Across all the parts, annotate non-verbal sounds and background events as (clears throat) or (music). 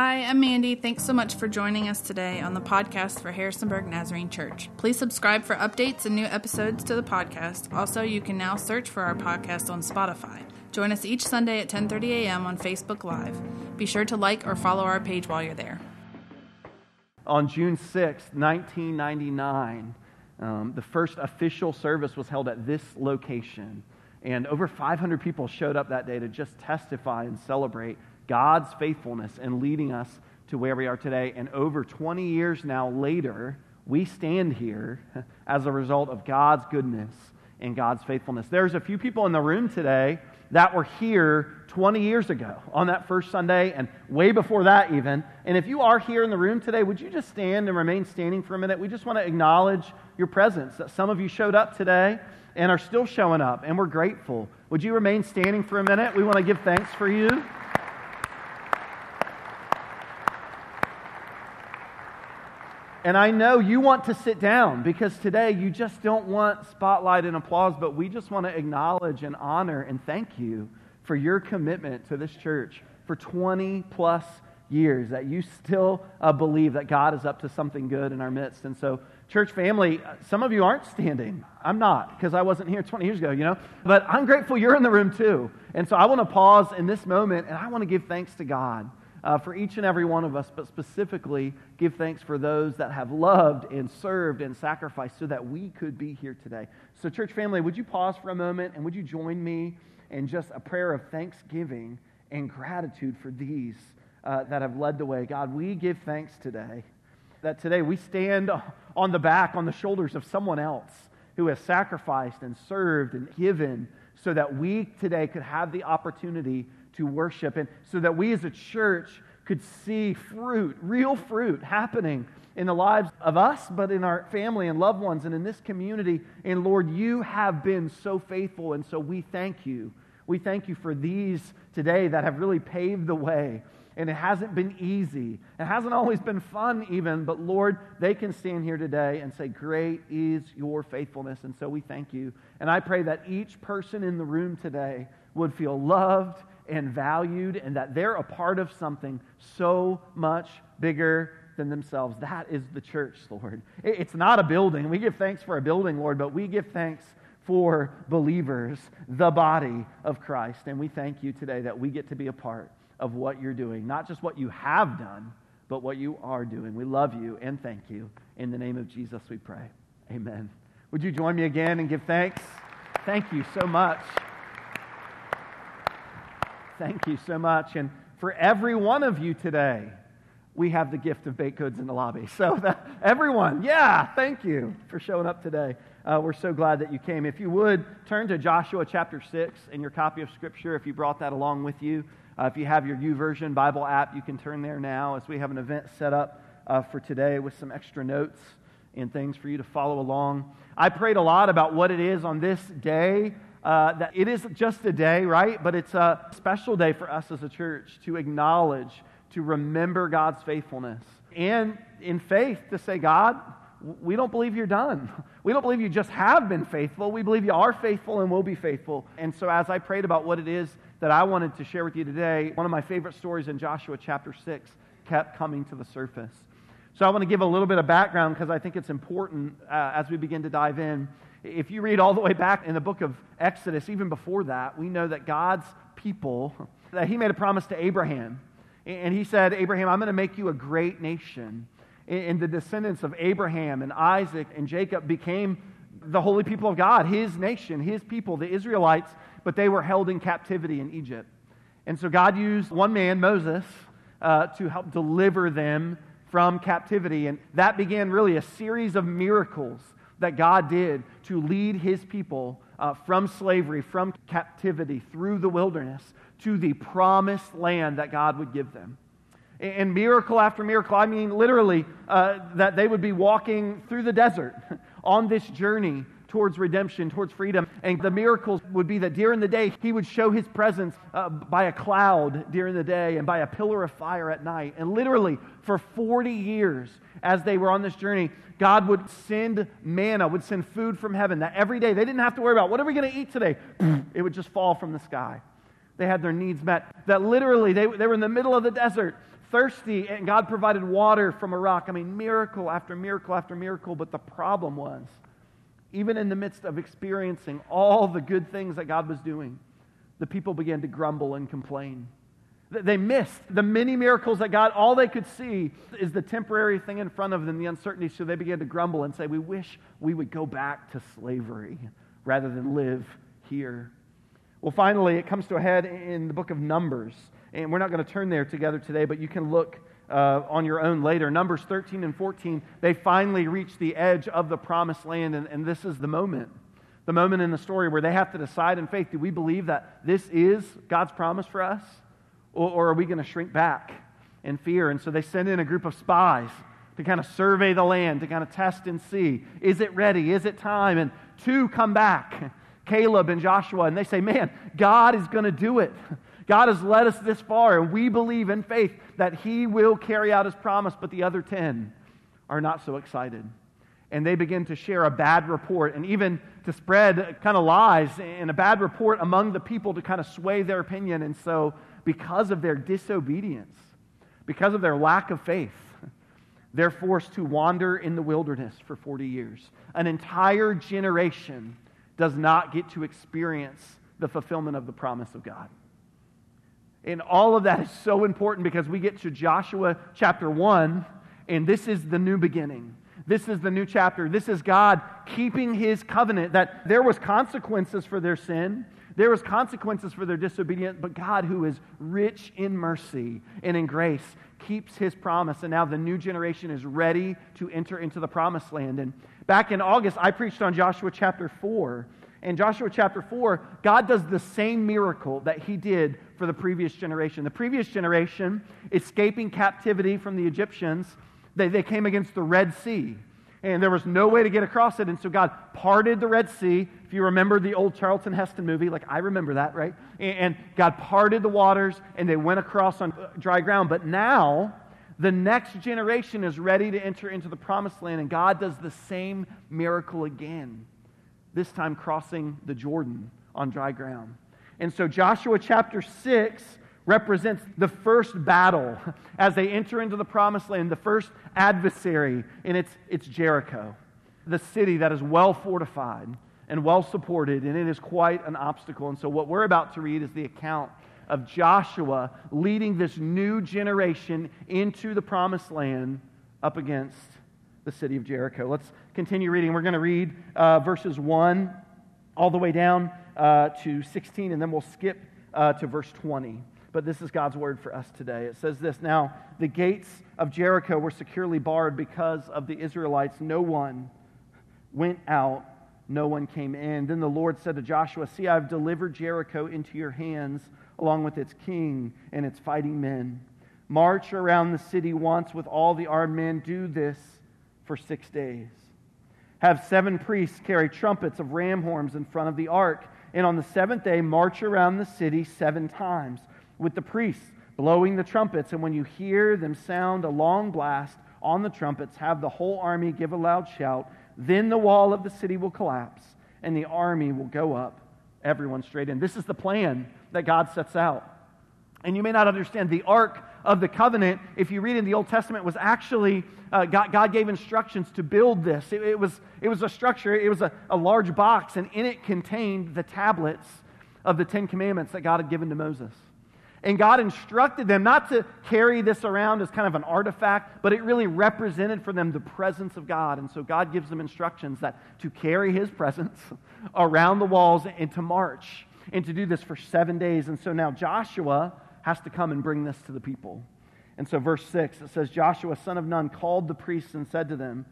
Hi, I'm Mandy. Thanks so much for joining us today on the podcast for Harrisonburg Nazarene Church. Please subscribe for updates and new episodes to the podcast. Also, you can now search for our podcast on Spotify. Join us each Sunday at 10:30 a.m. on Facebook Live. Be sure to like or follow our page while you're there. On June 6, 1999, um, the first official service was held at this location. And over 500 people showed up that day to just testify and celebrate God's faithfulness in leading us to where we are today. And over 20 years now later, we stand here (laughs) as a result of God's goodness and God's faithfulness. There's a few people in the room today that were here 20 years ago on that first Sunday and way before that, even. And if you are here in the room today, would you just stand and remain standing for a minute? We just want to acknowledge your presence, that some of you showed up today and are still showing up, and we're grateful. Would you remain standing for a minute? We want to give thanks for you. And I know you want to sit down because today you just don't want spotlight and applause, but we just want to acknowledge and honor and thank you for your commitment to this church for 20 plus years, that you still uh, believe that God is up to something good in our midst. And so, church family, uh, some of you aren't standing. I'm not because I wasn't here 20 years ago, you know? But I'm grateful you're in the room too. And so I want to pause in this moment and I want to give thanks to God uh, for each and every one of us, but specifically give thanks for those that have loved and served and sacrificed so that we could be here today. So, church family, would you pause for a moment and would you join me in just a prayer of thanksgiving and gratitude for these uh, that have led the way? God, we give thanks today that today we stand on the back, on the shoulders of someone else who has sacrificed and served and given so that we today could have the opportunity to worship, and so that we as a church could see fruit, real fruit, happening in the lives of us, but in our family and loved ones and in this community. And Lord, you have been so faithful, and so we thank you. We thank you for these today that have really paved the way. And it hasn't been easy. It hasn't always been fun, even, but Lord, they can stand here today and say, Great is your faithfulness. And so we thank you. And I pray that each person in the room today would feel loved and valued and that they're a part of something so much bigger than themselves. That is the church, Lord. It's not a building. We give thanks for a building, Lord, but we give thanks for believers, the body of Christ. And we thank you today that we get to be a part of what you're doing, not just what you have done, but what you are doing. We love you and thank you. In the name of Jesus, we pray. Amen. Would you join me again and give thanks? Thank you so much. Thank you so much. And for every one of you today, we have the gift of baked goods in the lobby. So, (laughs) everyone, yeah, thank you for showing up today. Uh, we're so glad that you came. If you would, turn to Joshua chapter 6 in your copy of Scripture if you brought that along with you. Uh, if you have your YouVersion Bible app, you can turn there now as we have an event set up uh, for today with some extra notes and things for you to follow along. I prayed a lot about what it is on this day uh, that it is just a day, right? But it's a special day for us as a church to acknowledge, to remember God's faithfulness. And in faith, to say, God, we don't believe you're done. (laughs) We don't believe you just have been faithful. We believe you are faithful and will be faithful. And so, as I prayed about what it is that I wanted to share with you today, one of my favorite stories in Joshua chapter 6 kept coming to the surface. So, I want to give a little bit of background because I think it's important uh, as we begin to dive in. If you read all the way back in the book of Exodus, even before that, we know that God's people, (laughs) that He made a promise to Abraham. And He said, Abraham, I'm going to make you a great nation. And the descendants of Abraham and Isaac and Jacob became the holy people of God, His nation, His people, the Israelites, but they were held in captivity in Egypt. And so God used one man, Moses, uh, to help deliver them from captivity. And that began really a series of miracles that God did to lead his people uh, from slavery, from captivity, through the wilderness to the promised land that God would give them. And miracle after miracle, I mean literally uh, that they would be walking through the desert (laughs) on this journey towards redemption, towards freedom. And the miracles would be that during the day, he would show his presence uh, by a cloud during the day and by a pillar of fire at night. And literally, for 40 years, as they were on this journey, God would send manna, would send food from heaven that every day they didn't have to worry about what are we going to eat today? (clears throat) It would just fall from the sky. They had their needs met. That literally, they, they were in the middle of the desert thirsty, and God provided water from a rock. I mean, miracle after miracle after miracle. But the problem was, even in the midst of experiencing all the good things that God was doing, the people began to grumble and complain. They missed the many miracles that God, all they could see is the temporary thing in front of them, the uncertainty. So they began to grumble and say, We wish we would go back to slavery rather than live here. Well, finally, it comes to a head in the book of Numbers. And we're not going to turn there together today, but you can look uh, on your own later. Numbers 13 and 14, they finally reach the edge of the promised land, and, and this is the moment. The moment in the story where they have to decide in faith do we believe that this is God's promise for us? Or, or are we going to shrink back in fear? And so they send in a group of spies to kind of survey the land, to kind of test and see is it ready? Is it time? And two come back, Caleb and Joshua, and they say, Man, God is going to do it. God has led us this far, and we believe in faith that He will carry out His promise, but the other 10 are not so excited. And they begin to share a bad report and even to spread kind of lies and a bad report among the people to kind of sway their opinion. And so, because of their disobedience, because of their lack of faith, they're forced to wander in the wilderness for 40 years. An entire generation does not get to experience the fulfillment of the promise of God. And all of that is so important because we get to Joshua chapter 1, and this is the new beginning. This is the new chapter. This is God keeping his covenant that there was consequences for their sin. There was consequences for their disobedience, but God who is rich in mercy and in grace keeps his promise and now the new generation is ready to enter into the promised land. And back in August I preached on Joshua chapter 4 in Joshua chapter 4, God does the same miracle that he did for the previous generation. The previous generation, escaping captivity from the Egyptians, they, they came against the Red Sea. And there was no way to get across it. And so God parted the Red Sea. If you remember the old Charlton Heston movie, like I remember that, right? And God parted the waters and they went across on dry ground. But now, the next generation is ready to enter into the promised land, and God does the same miracle again this time crossing the Jordan on dry ground. And so Joshua chapter 6 represents the first battle (laughs) as they enter into the promised land, the first adversary, and it's, it's Jericho, the city that is well fortified and well supported, and it is quite an obstacle. And so, what we're about to read is the account of Joshua leading this new generation into the promised land up against the city of Jericho. Let's continue reading. We're going to read uh, verses 1 all the way down uh, to 16, and then we'll skip uh, to verse 20. But this is God's word for us today. It says this Now, the gates of Jericho were securely barred because of the Israelites. No one went out, no one came in. Then the Lord said to Joshua, See, I've delivered Jericho into your hands, along with its king and its fighting men. March around the city once with all the armed men. Do this for six days. Have seven priests carry trumpets of ram horns in front of the ark, and on the seventh day march around the city seven times with the priests blowing the trumpets. And when you hear them sound a long blast on the trumpets, have the whole army give a loud shout. Then the wall of the city will collapse, and the army will go up, everyone straight in. This is the plan that God sets out. And you may not understand the ark of the covenant, if you read in the Old Testament, was actually, uh, God, God, gave instructions to build this. It, it, was, it was a structure, it was a, a large box, and in it contained the tablets of the Ten Commandments that God had given to Moses. And God instructed them not to carry this around as kind of an artifact, but it really represented for them the presence of God. And so God gives them instructions that to carry his presence (laughs) around the walls and to march and to do this for seven days. And so now Joshua has to come and bring this to the people. And so, verse 6, it says Joshua, son of Nun, called the priests and said to them,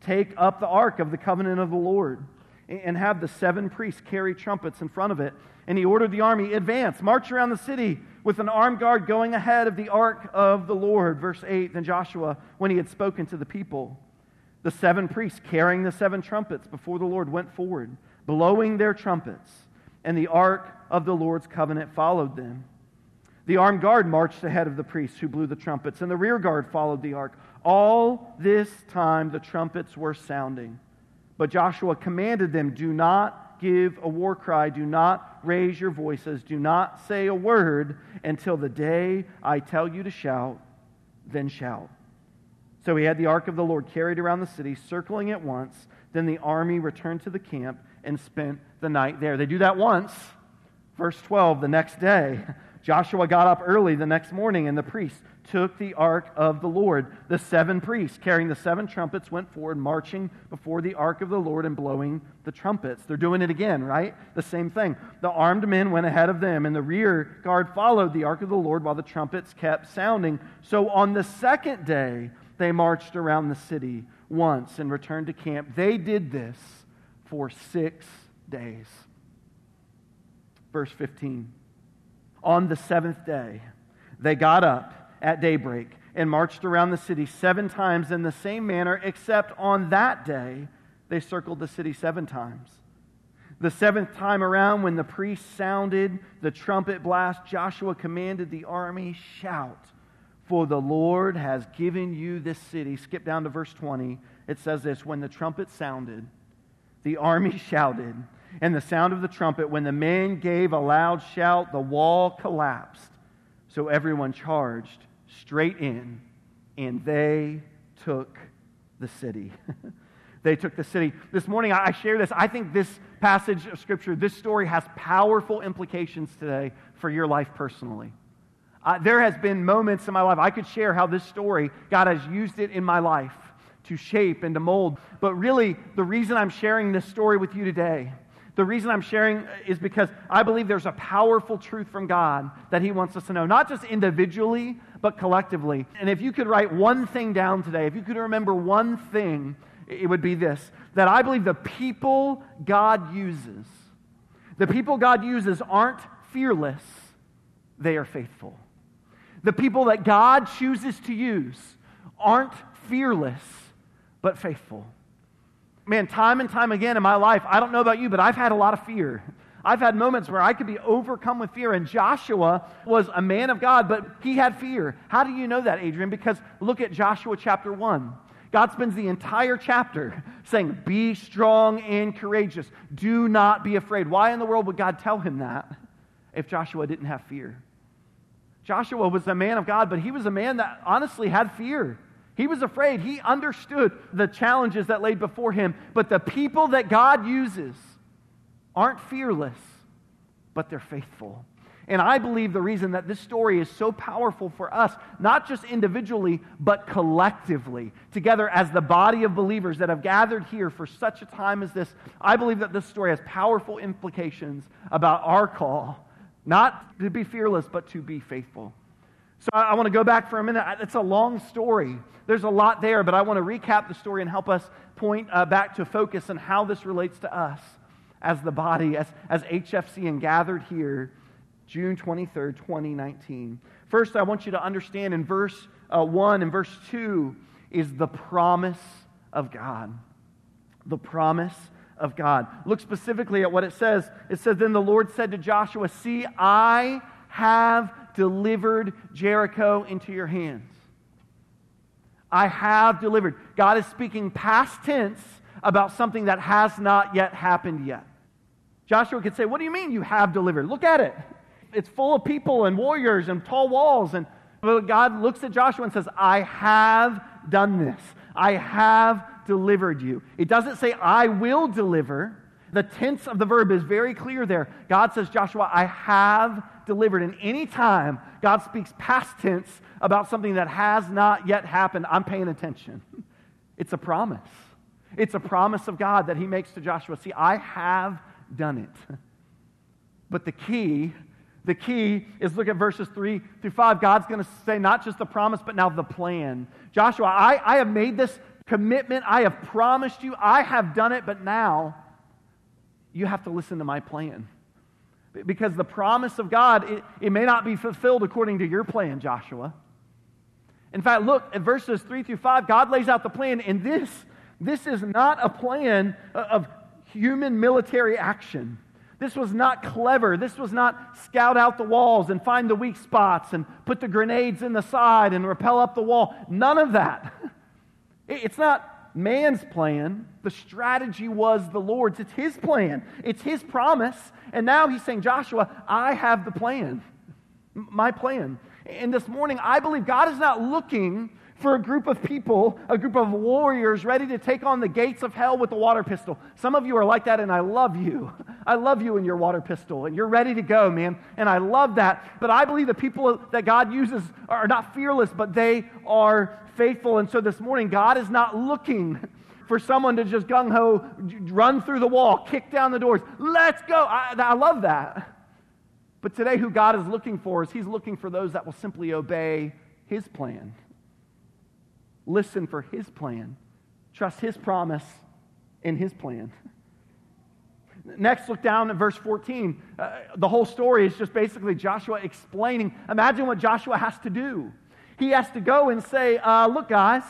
Take up the ark of the covenant of the Lord and have the seven priests carry trumpets in front of it. And he ordered the army, Advance, march around the city with an armed guard going ahead of the ark of the Lord. Verse 8 Then Joshua, when he had spoken to the people, the seven priests carrying the seven trumpets before the Lord went forward, blowing their trumpets, and the ark of the Lord's covenant followed them. The armed guard marched ahead of the priests who blew the trumpets, and the rear guard followed the ark. All this time the trumpets were sounding. But Joshua commanded them do not give a war cry, do not raise your voices, do not say a word until the day I tell you to shout. then shout. So he had the ark of the Lord carried around the city, circling it once. Then the army returned to the camp and spent the night there. They do that once. Verse 12, the next day, Joshua got up early the next morning, and the priests took the ark of the Lord. The seven priests, carrying the seven trumpets, went forward, marching before the ark of the Lord and blowing the trumpets. They're doing it again, right? The same thing. The armed men went ahead of them, and the rear guard followed the ark of the Lord while the trumpets kept sounding. So on the second day, they marched around the city once and returned to camp. They did this for six days. Verse 15. On the seventh day, they got up at daybreak and marched around the city seven times in the same manner, except on that day they circled the city seven times. The seventh time around, when the priest sounded the trumpet blast, Joshua commanded the army, Shout, for the Lord has given you this city. Skip down to verse 20. It says this When the trumpet sounded, the army (laughs) shouted and the sound of the trumpet, when the men gave a loud shout, the wall collapsed. So everyone charged straight in, and they took the city. (laughs) they took the city. This morning, I share this. I think this passage of Scripture, this story, has powerful implications today for your life personally. Uh, there has been moments in my life I could share how this story, God has used it in my life to shape and to mold. But really, the reason I'm sharing this story with you today the reason I'm sharing is because I believe there's a powerful truth from God that He wants us to know, not just individually, but collectively. And if you could write one thing down today, if you could remember one thing, it would be this that I believe the people God uses, the people God uses aren't fearless, they are faithful. The people that God chooses to use aren't fearless, but faithful man, time and time again in my life, I don't know about you, but I've had a lot of fear. I've had moments where I could be overcome with fear, and Joshua was a man of God, but he had fear. How do you know that, Adrian? Because look at Joshua chapter 1. God spends the entire chapter saying, Be strong and courageous. Do not be afraid. Why in the world would God tell him that if Joshua didn't have fear? Joshua was a man of God, but he was a man that honestly had fear. He was afraid. He understood the challenges that laid before him. But the people that God uses aren't fearless, but they're faithful. And I believe the reason that this story is so powerful for us, not just individually, but collectively, together as the body of believers that have gathered here for such a time as this, I believe that this story has powerful implications about our call, not to be fearless, but to be faithful. So I, I want to go back for a minute. It's a long story. There's a lot there, but I want to recap the story and help us point uh, back to focus on how this relates to us as the body, as, as HFC and gathered here June 23rd, 2019. First, I want you to understand in verse uh, 1 and verse 2 is the promise of God. The promise of God. Look specifically at what it says. It says, Then the Lord said to Joshua, See, I have delivered Jericho into your hands. I have delivered. God is speaking past tense about something that has not yet happened yet. Joshua could say, What do you mean you have delivered? Look at it. It's full of people and warriors and tall walls. And God looks at Joshua and says, I have done this. I have delivered you. It doesn't say, I will deliver. The tense of the verb is very clear there. God says, Joshua, I have delivered. And any time God speaks past tense about something that has not yet happened, I'm paying attention. (laughs) It's a promise. It's a promise of God that he makes to Joshua. See, I have done it. (laughs) But the key, the key is look at verses 3 through 5. God's going to say not just the promise, but now the plan. Joshua, I, I have made this commitment. I have promised you. I have done it, but now you have to listen to my plan. Because the promise of God, it, it may not be fulfilled according to your plan, Joshua. In fact, look at verses 3 through 5. God lays out the plan, and this, this is not a plan of human military action. This was not clever. This was not scout out the walls and find the weak spots and put the grenades in the side and repel up the wall. None of that. (laughs) It's not man's plan. The strategy was the Lord's. It's his plan, it's his promise. And now he's saying, Joshua, I have the plan. My plan. And this morning, I believe God is not looking for a group of people, a group of warriors ready to take on the gates of hell with a water pistol. Some of you are like that, and I love you. (laughs) I love you and your water pistol, and you're ready to go, man. And I love that. But I believe the people that God uses are not fearless, but they are faithful. And so this morning, God is not looking (laughs) for someone to just gung ho run through the wall, kick down the doors. Let's go. I, I love that. But today, who God is looking for is He's looking for those that will simply obey His plan. Listen for His plan. Trust His promise in His plan. Next, look down at verse 14. Uh, the whole story is just basically Joshua explaining. Imagine what Joshua has to do. He has to go and say, uh, Look, guys,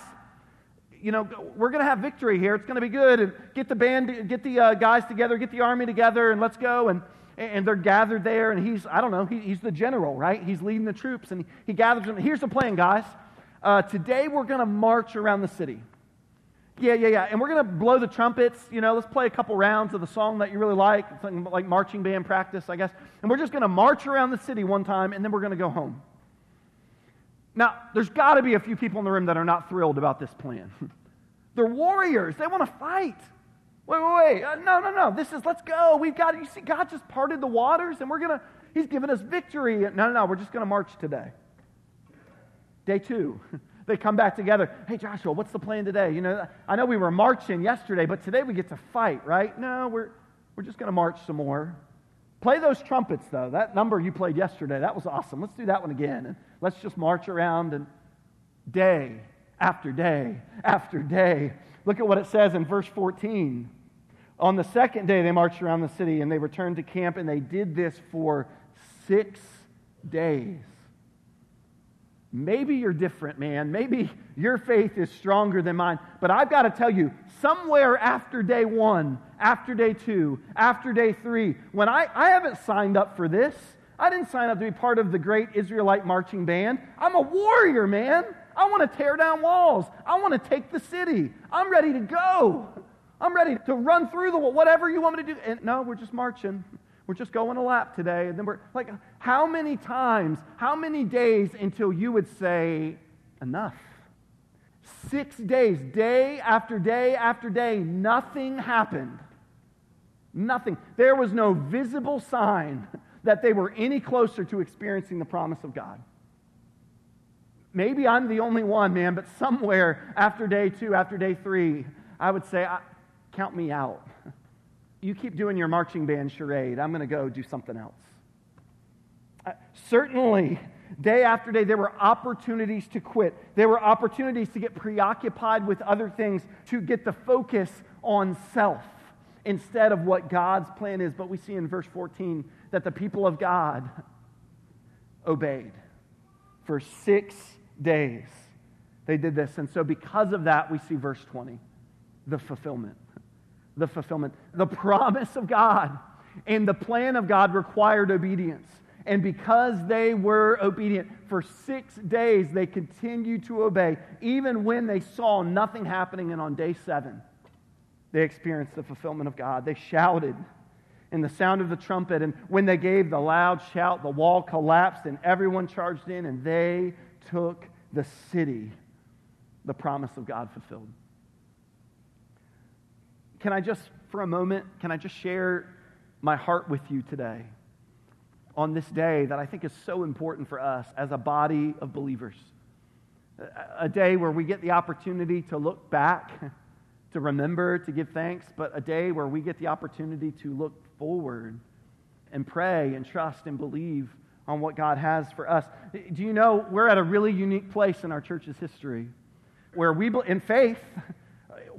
you know, we're going to have victory here. It's going to be good. And get the band, get the uh, guys together, get the army together, and let's go. And, and they're gathered there. And he's, I don't know, he, he's the general, right? He's leading the troops. And he, he gathers them. Here's the plan, guys. Uh, today we're going to march around the city. Yeah, yeah, yeah. And we're going to blow the trumpets. You know, let's play a couple rounds of the song that you really like, something like marching band practice, I guess. And we're just going to march around the city one time, and then we're going to go home. Now, there's got to be a few people in the room that are not thrilled about this plan. (laughs) They're warriors, they want to fight. Wait, wait, wait. Uh, no, no, no. This is, let's go. We've got, you see, God just parted the waters, and we're going to, He's given us victory. No, no, no. We're just going to march today. Day two. (laughs) They come back together. Hey, Joshua, what's the plan today? You know, I know we were marching yesterday, but today we get to fight, right? No, we're, we're just going to march some more. Play those trumpets, though. That number you played yesterday, that was awesome. Let's do that one again. And let's just march around and day after day after day. Look at what it says in verse 14. On the second day, they marched around the city and they returned to camp, and they did this for six days. Maybe you're different, man. Maybe your faith is stronger than mine. But I've got to tell you, somewhere after day one, after day two, after day three, when I, I haven't signed up for this, I didn't sign up to be part of the great Israelite marching band. I'm a warrior, man. I want to tear down walls. I want to take the city. I'm ready to go. I'm ready to run through the whatever you want me to do. And no, we're just marching. We're just going a lap today. And then we're like, how many times, how many days until you would say, enough? Six days, day after day after day, nothing happened. Nothing. There was no visible sign that they were any closer to experiencing the promise of God. Maybe I'm the only one, man, but somewhere after day two, after day three, I would say, count me out (laughs) you keep doing your marching band charade. I'm going to go do something else. Uh, certainly, day after day, there were opportunities to quit. There were opportunities to get preoccupied with other things, to get the focus on self instead of what God's plan is. But we see in verse 14 that the people of God obeyed for six days. They did this. And so, because of that, we see verse 20 the fulfillment the fulfillment. The promise of God and the plan of God required obedience. And because they were obedient for six days, they continued to obey, even when they saw nothing happening. And on day seven, they experienced the fulfillment of God. They shouted in the sound of the trumpet. And when they gave the loud shout, the wall collapsed and everyone charged in, and they took the city. The promise of God fulfilled can I just, for a moment, can I just share my heart with you today on this day that I think is so important for us as a body of believers? A day where we get the opportunity to look back, (laughs) to remember, to give thanks, but a day where we get the opportunity to look forward and pray and trust and believe on what God has for us. Do you know we're at a really unique place in our church's history where we, in faith,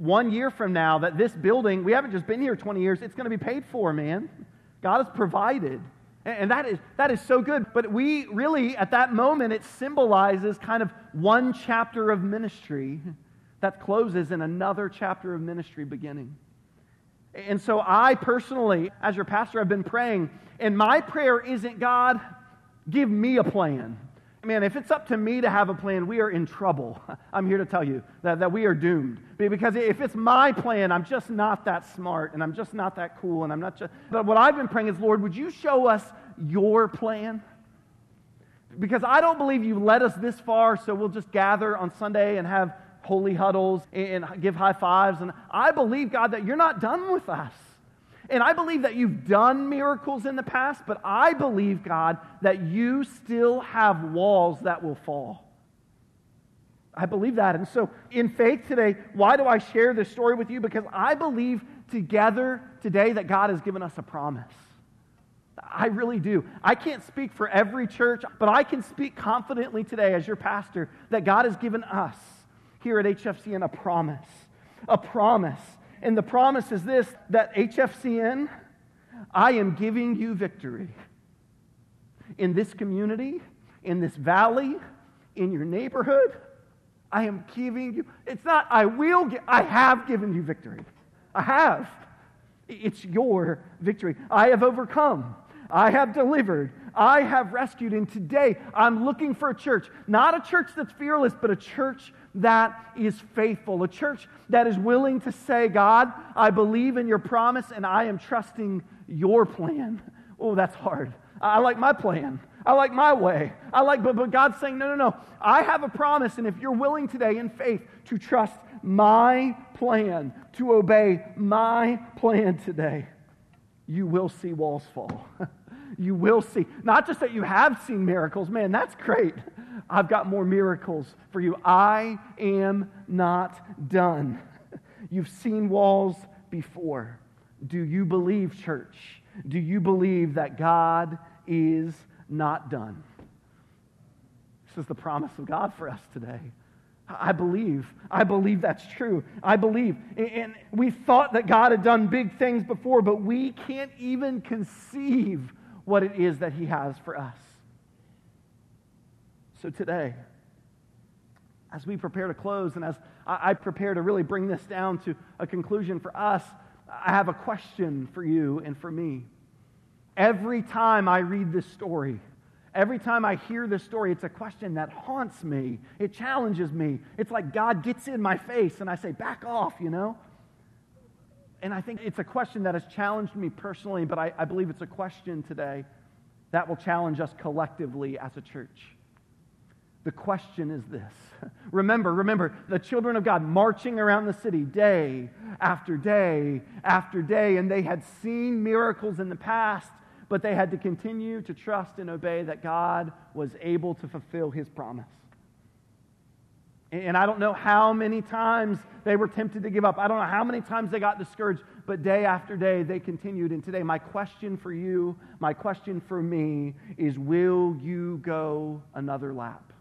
one year from now that this building, we haven't just been here 20 years, it's going to be paid for, man. God has provided. And that is, that is so good. But we really, at that moment, it symbolizes kind of one chapter of ministry that closes and another chapter of ministry beginning. And so I personally, as your pastor, have been praying. And my prayer isn't, God, give me a plan man, if it's up to me to have a plan, we are in trouble. (laughs) I'm here to tell you that, that we are doomed. Because if it's my plan, I'm just not that smart and I'm just not that cool and I'm not just. But what I've been praying is, Lord, would you show us your plan? Because I don't believe you led us this far, so we'll just gather on Sunday and have holy huddles and give high fives. And I believe, God, that you're not done with us. And I believe that you've done miracles in the past, but I believe, God, that you still have walls that will fall. I believe that. And so, in faith today, why do I share this story with you? Because I believe together today that God has given us a promise. I really do. I can't speak for every church, but I can speak confidently today as your pastor that God has given us here at HFCN a promise. A promise. And the promise is this that HFCN, I am giving you victory in this community, in this valley, in your neighborhood. I am giving you, it's not I will, get, I have given you victory. I have. It's your victory. I have overcome. I have delivered. I have rescued. And today I'm looking for a church, not a church that's fearless, but a church that is faithful, a church that is willing to say, God, I believe in your promise and I am trusting your plan. Oh, that's hard. I like my plan. I like my way. I like, but, but God's saying, no, no, no. I have a promise, and if you're willing today in faith to trust my plan, to obey my plan today, you will see walls fall. (laughs) you will see. Not just that you have seen miracles, man, that's great. I've got more miracles for you. I am not done. (laughs) You've seen walls before. Do you believe, church? Do you believe that God is not done? This is the promise of God for us today. I believe. I believe that's true. I believe. And we thought that God had done big things before, but we can't even conceive what it is that He has for us. So today, as we prepare to close and as I prepare to really bring this down to a conclusion for us, I have a question for you and for me. Every time I read this story, Every time I hear this story, it's a question that haunts me. It challenges me. It's like God gets in my face and I say, back off, you know? And I think it's a question that has challenged me personally, but I, I believe it's a question today that will challenge us collectively as a church. The question is this. (laughs) Remember, remember, the children of God marching around the city day after day after day, and they had seen miracles in the past but they had to continue to trust and obey that God was able to fulfill his promise. And I don't know how many times they were tempted to give up. I don't know how many times they got discouraged, but day after day they continued. And today, my question for you, my question for me is will you go another lap?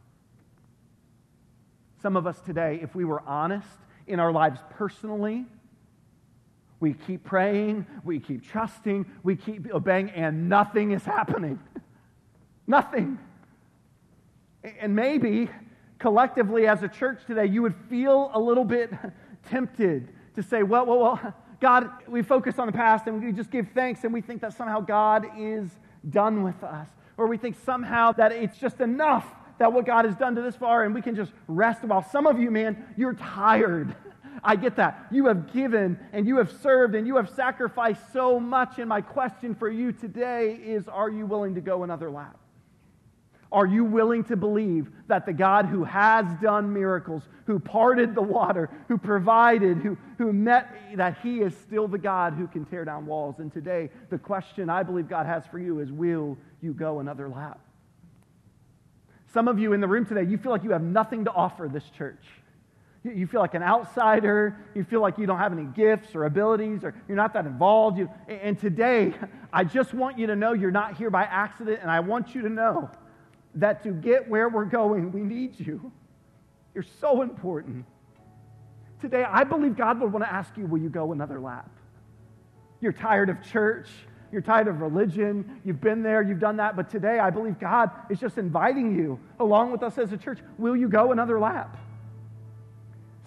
Some of us today, if we were honest in our lives personally, we keep praying, we keep trusting, we keep obeying, and nothing is happening. (laughs) nothing. And maybe collectively as a church today, you would feel a little bit (laughs) tempted to say, well, well, well, God, we focus on the past and we just give thanks and we think that somehow God is done with us. Or we think somehow that it's just enough that what God has done to this far and we can just rest while some of you, man, you're tired. I get that. You have given and you have served and you have sacrificed so much. And my question for you today is Are you willing to go another lap? Are you willing to believe that the God who has done miracles, who parted the water, who provided, who, who met, that He is still the God who can tear down walls? And today, the question I believe God has for you is Will you go another lap? Some of you in the room today, you feel like you have nothing to offer this church. You feel like an outsider. You feel like you don't have any gifts or abilities or you're not that involved. You, and today, (laughs) I just want you to know you're not here by accident. And I want you to know that to get where we're going, we need you. You're so important. Today, I believe God would want to ask you, will you go another lap? You're tired of church. You're tired of religion. You've been there. You've done that. But today, I believe God is just inviting you, along with us as a church, will you go another lap?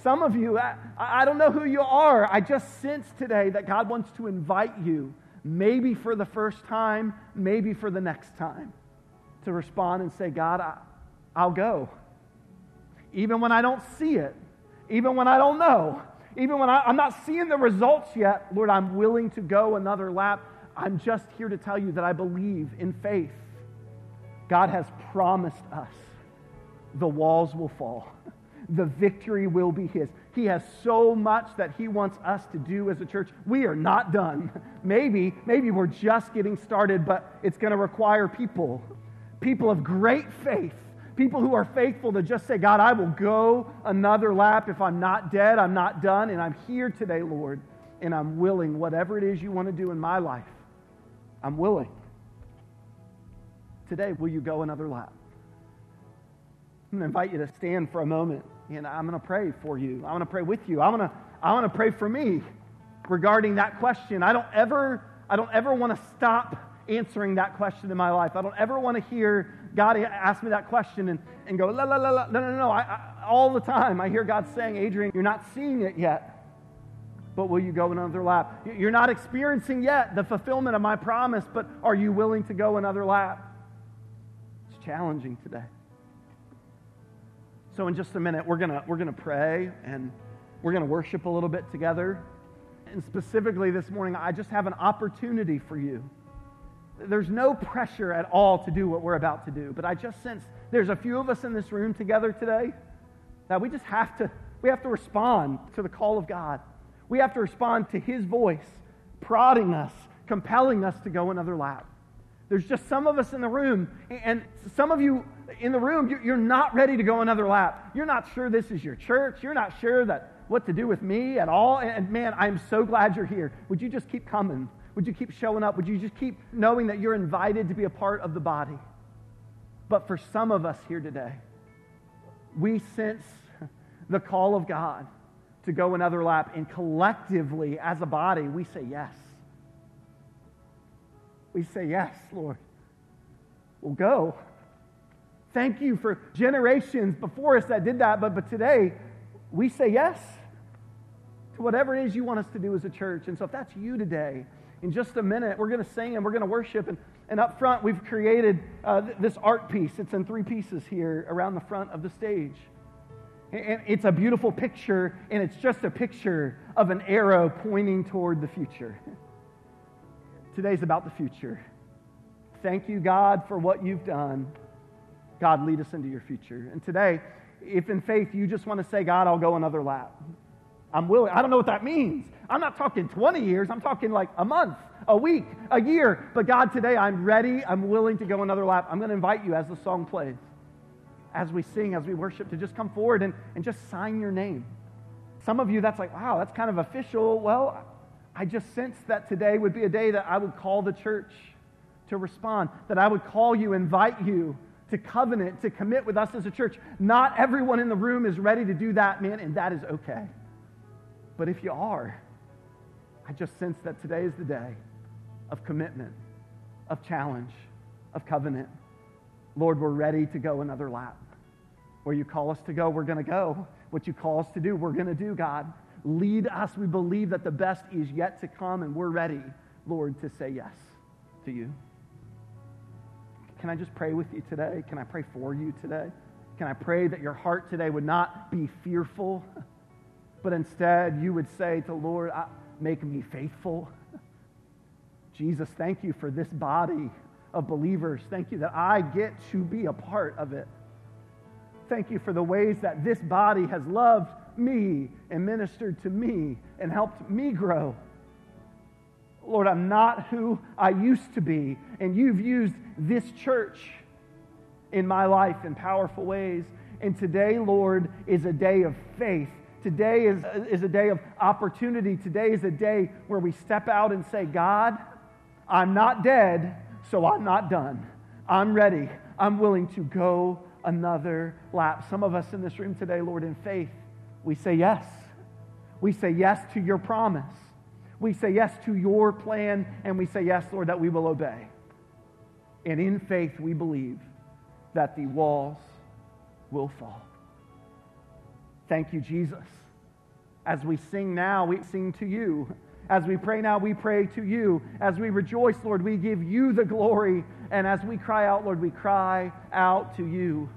Some of you, I, I don't know who you are. I just sense today that God wants to invite you, maybe for the first time, maybe for the next time, to respond and say, God, I, I'll go. Even when I don't see it, even when I don't know, even when I, I'm not seeing the results yet, Lord, I'm willing to go another lap. I'm just here to tell you that I believe in faith God has promised us the walls will fall, the victory will be His. He has so much that He wants us to do as a church. We are not done. (laughs) Maybe, maybe we're just getting started, but it's going to require people, people of great faith, people who are faithful to just say, God, I will go another lap. If I'm not dead, I'm not done, and I'm here today, Lord, and I'm willing, whatever it is you want to do in my life, I'm willing. Today, will you go another lap? I'm going to invite you to stand for a moment, and I'm going to pray for you. I'm going to pray with you. I'm going to, I'm going to pray for me regarding that question. I don't ever, I don't ever want to stop answering that question in my life. I don't ever want to hear God ask me that question and, and go, la, la, la, la. No, no, no. I, I, all the time I hear God saying, Adrian, you're not seeing it yet, but will you go another lap? You're not experiencing yet the fulfillment of my promise, but are you willing to go another lap? It's challenging today. So, in just a minute, we're going we're to pray and we're going to worship a little bit together. And specifically this morning, I just have an opportunity for you. There's no pressure at all to do what we're about to do, but I just sense there's a few of us in this room together today that we just have to we have to respond to the call of God. We have to respond to his voice prodding us, compelling us to go another lap. There's just some of us in the room, and some of you in the room, you're not ready to go another lap. You're not sure this is your church. You're not sure that what to do with me at all. And man, I'm so glad you're here. Would you just keep coming? Would you keep showing up? Would you just keep knowing that you're invited to be a part of the body? But for some of us here today, we sense the call of God to go another lap, and collectively, as a body, we say yes. We say, Yes, Lord. We'll go. Thank you for generations before us that did that, but, but today we say yes to whatever it is you want us to do as a church. And so if that's you today, in just a minute, we're going to sing and we're going to worship. And, and up front, we've created uh, th- this art piece. It's in three pieces here around the front of the stage. And it's a beautiful picture, and it's just a picture of an arrow pointing toward the future. (laughs) Today's about the future. Thank you, God, for what you've done. God, lead us into your future. And today, if in faith you just want to say, God, I'll go another lap, I'm willing. I don't know what that means. I'm not talking 20 years, I'm talking like a month, a week, a year. But God, today I'm ready. I'm willing to go another lap. I'm going to invite you as the song plays, as we sing, as we worship, to just come forward and, and just sign your name. Some of you, that's like, wow, that's kind of official. Well, I just sense that today would be a day that I would call the church to respond, that I would call you, invite you to covenant, to commit with us as a church. Not everyone in the room is ready to do that, man, and that is okay. But if you are, I just sense that today is the day of commitment, of challenge, of covenant. Lord, we're ready to go another lap. Where you call us to go, we're going to go. What you call us to do, we're going to do, God. Lead us. We believe that the best is yet to come, and we're ready, Lord, to say yes to you. Can I just pray with you today? Can I pray for you today? Can I pray that your heart today would not be fearful, (laughs) but instead you would say to Lord, ah, make me faithful? (laughs) Jesus, thank you for this body of believers. Thank you that I get to be a part of it. Thank you for the ways that this body has loved me and ministered to me and helped me grow. Lord, I'm not who I used to be. And you've used this church in my life in powerful ways. And today, Lord, is a day of faith. Today is, is a day of opportunity. Today is a day where we step out and say, God, I'm not dead, so I'm not done. I'm ready. I'm willing to go another lap. Some of us in this room today, Lord, in faith, we say yes. We say yes to your promise. We say yes to your plan, and we say yes, Lord, that we will obey. And in faith, we believe that the walls will fall. Thank you, Jesus. As we sing now, we sing to you. As we pray now, we pray to you. As we rejoice, Lord, we give you the glory. And as we cry out, Lord, we cry out to you.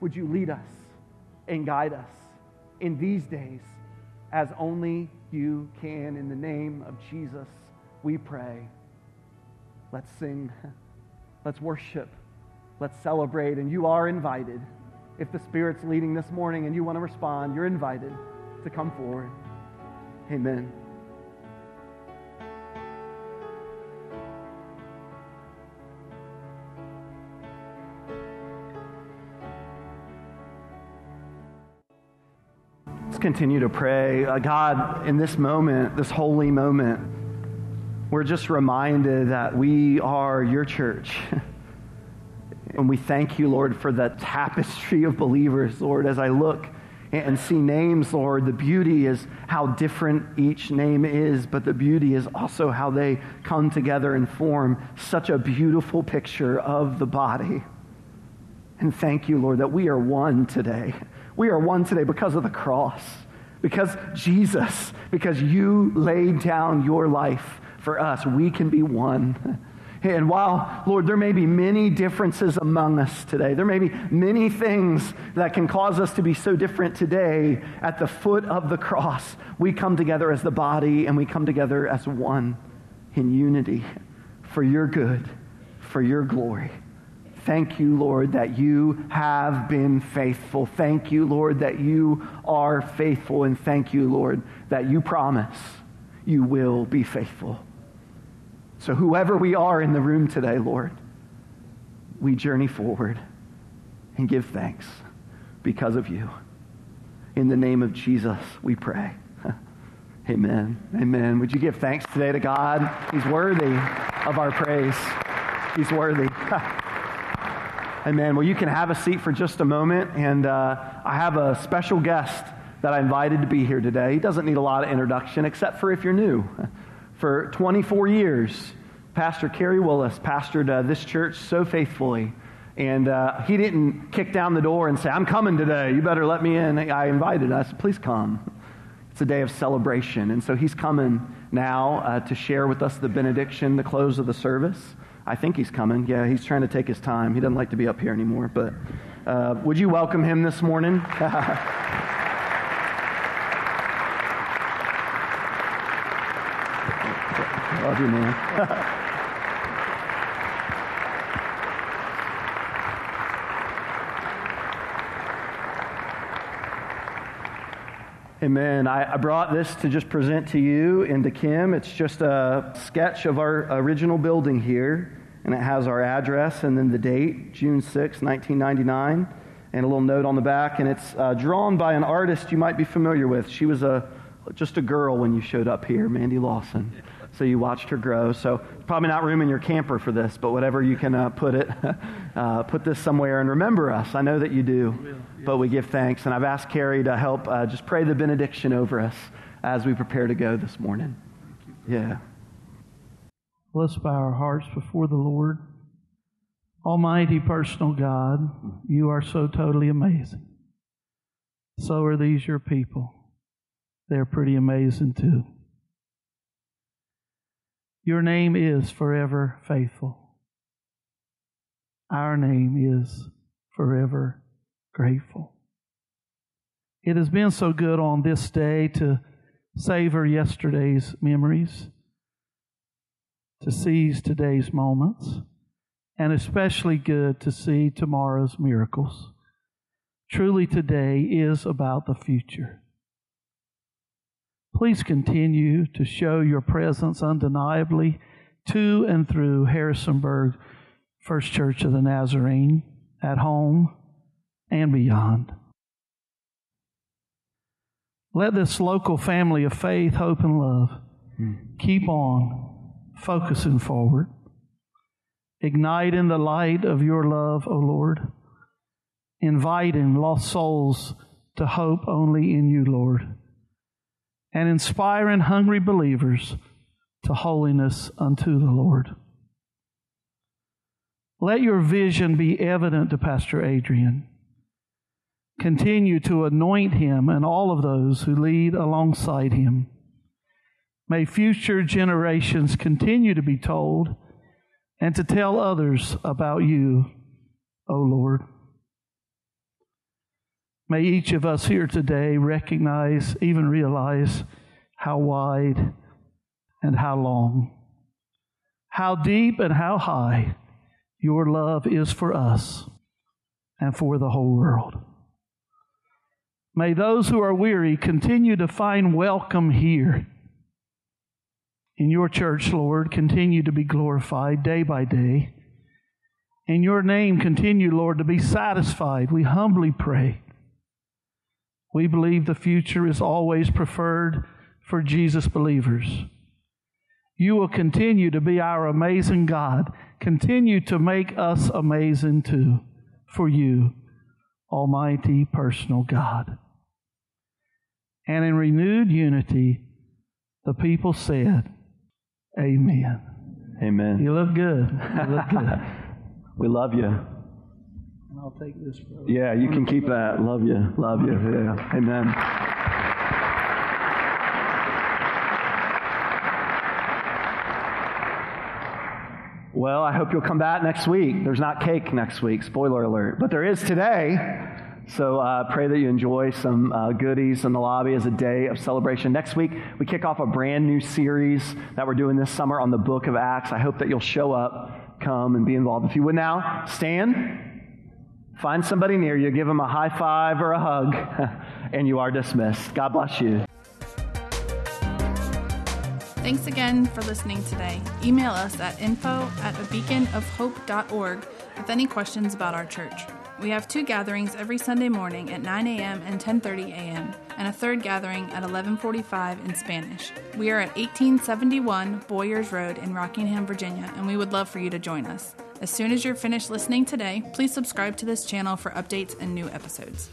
Would you lead us and guide us in these days as only you can. In the name of Jesus, we pray. Let's sing. Let's worship. Let's celebrate, and you are invited. If the Spirit's leading this morning and you want to respond, you're invited to come forward. Amen. Continue to pray. Uh, God, in this moment, this holy moment, we're just reminded that we are your church. (laughs) and we thank you, Lord, for the tapestry of believers, Lord, as I look and see names, Lord. The beauty is how different each name is, but the beauty is also how they come together and form such a beautiful picture of the body. And thank you, Lord, that we are one today. We are one today because of the cross, because Jesus, because you laid down your life for us. We can be one. (laughs) And while, Lord, there may be many differences among us today, there may be many things that can cause us to be so different today, at the foot of the cross, we come together as the body and we come together as one in unity for your good, for your glory. Thank you, Lord, that you have been faithful. Thank you, Lord, that you are faithful. And thank you, Lord, that you promise you will be faithful. So, whoever we are in the room today, Lord, we journey forward and give thanks because of you. In the name of Jesus, we pray. (laughs) Amen. Amen. Would you give thanks today to God? He's worthy of our praise. He's worthy. (laughs) Amen. Well, you can have a seat for just a moment. And uh, I have a special guest that I invited to be here today. He doesn't need a lot of introduction, except for if you're new. (laughs) For 24 years, Pastor Kerry Willis pastored uh, this church so faithfully. And uh, he didn't kick down the door and say, I'm coming today. You better let me in. I invited us. Please come. It's a day of celebration. And so he's coming now uh, to share with us the benediction, the close of the service. I think he's coming. Yeah, he's trying to take his time. He doesn't like to be up here anymore. But uh, would you welcome him this morning? (laughs) Love you, man. (laughs) Amen. I, I, brought this to just present to you and to Kim. It's just a sketch of our original building here, and it has our address and then the date, June 6, 1999, and a little note on the back. And it's uh, drawn by an artist you might be familiar with. She was a just a girl when you showed up here, Mandy Lawson so you watched her grow. So probably not room in your camper for this, but whatever you can uh, put it, (laughs) uh, put this somewhere and remember us. I know that you do, but we give thanks. And I've asked Kerry to help uh, just pray the benediction over us as we prepare to go this morning. Yeah. Let's bow our hearts before the Lord. Almighty personal God, you are so totally amazing. So are these your people. They're pretty amazing too. Your name is forever faithful. Our name is forever grateful. It has been so good on this day to savor yesterday's memories, to seize today's moments, and especially good to see tomorrow's miracles. Truly, today is about the future. Please continue to show your presence undeniably to and through Harrisonburg First Church of the Nazarene, at home and beyond. Let this local family of faith, hope, and love keep on focusing forward, Ignite in the light of your love, O Lord, inviting lost souls to hope only in you, Lord and inspiring hungry believers to holiness unto the Lord. Let your vision be evident to Pastor Adrian. Continue to anoint him and all of those who lead alongside him. May future generations continue to be told and to tell others about you, O Lord. May each of us here today recognize, even realize, how wide and how long, how deep and how high your love is for us and for the whole world. May those who are weary continue to find welcome here. In your church, Lord, continue to be glorified day by day. In your name, continue, Lord, to be satisfied. We humbly pray. We believe the future is always preferred for Jesus believers. You will continue to be our amazing God. Continue to make us amazing too for you, Almighty personal God. And in renewed unity, the people said, Amen. Amen. You look good. You look good. (laughs) we love you. I'll take this, brother. Yeah, you can keep that. Love you. Love you. (laughs) Yeah. Amen. Well, I hope you'll come back next week. There's not cake next week, spoiler alert, but there is today. So uh, pray that you enjoy some uh, goodies in the lobby as a day of celebration. Next week, we kick off a brand new series that we're doing this summer on the book of Acts. I hope that you'll show up, come, and be involved. If you would now stand, find somebody near you, give them a high five or a hug, (laughs) and you are dismissed. God bless you. Thanks again for listening today. Email us at info at a beaconofhope.org with any questions about our church. We have two gatherings every Sunday morning at 9 a.m. and 10:30 a.m. and a third gathering at 11:45 in Spanish. We are at 1871 Boyers Road in Rockingham, Virginia, and we would love for you to join us. As soon as you're finished listening today, please subscribe to this channel for updates and new episodes.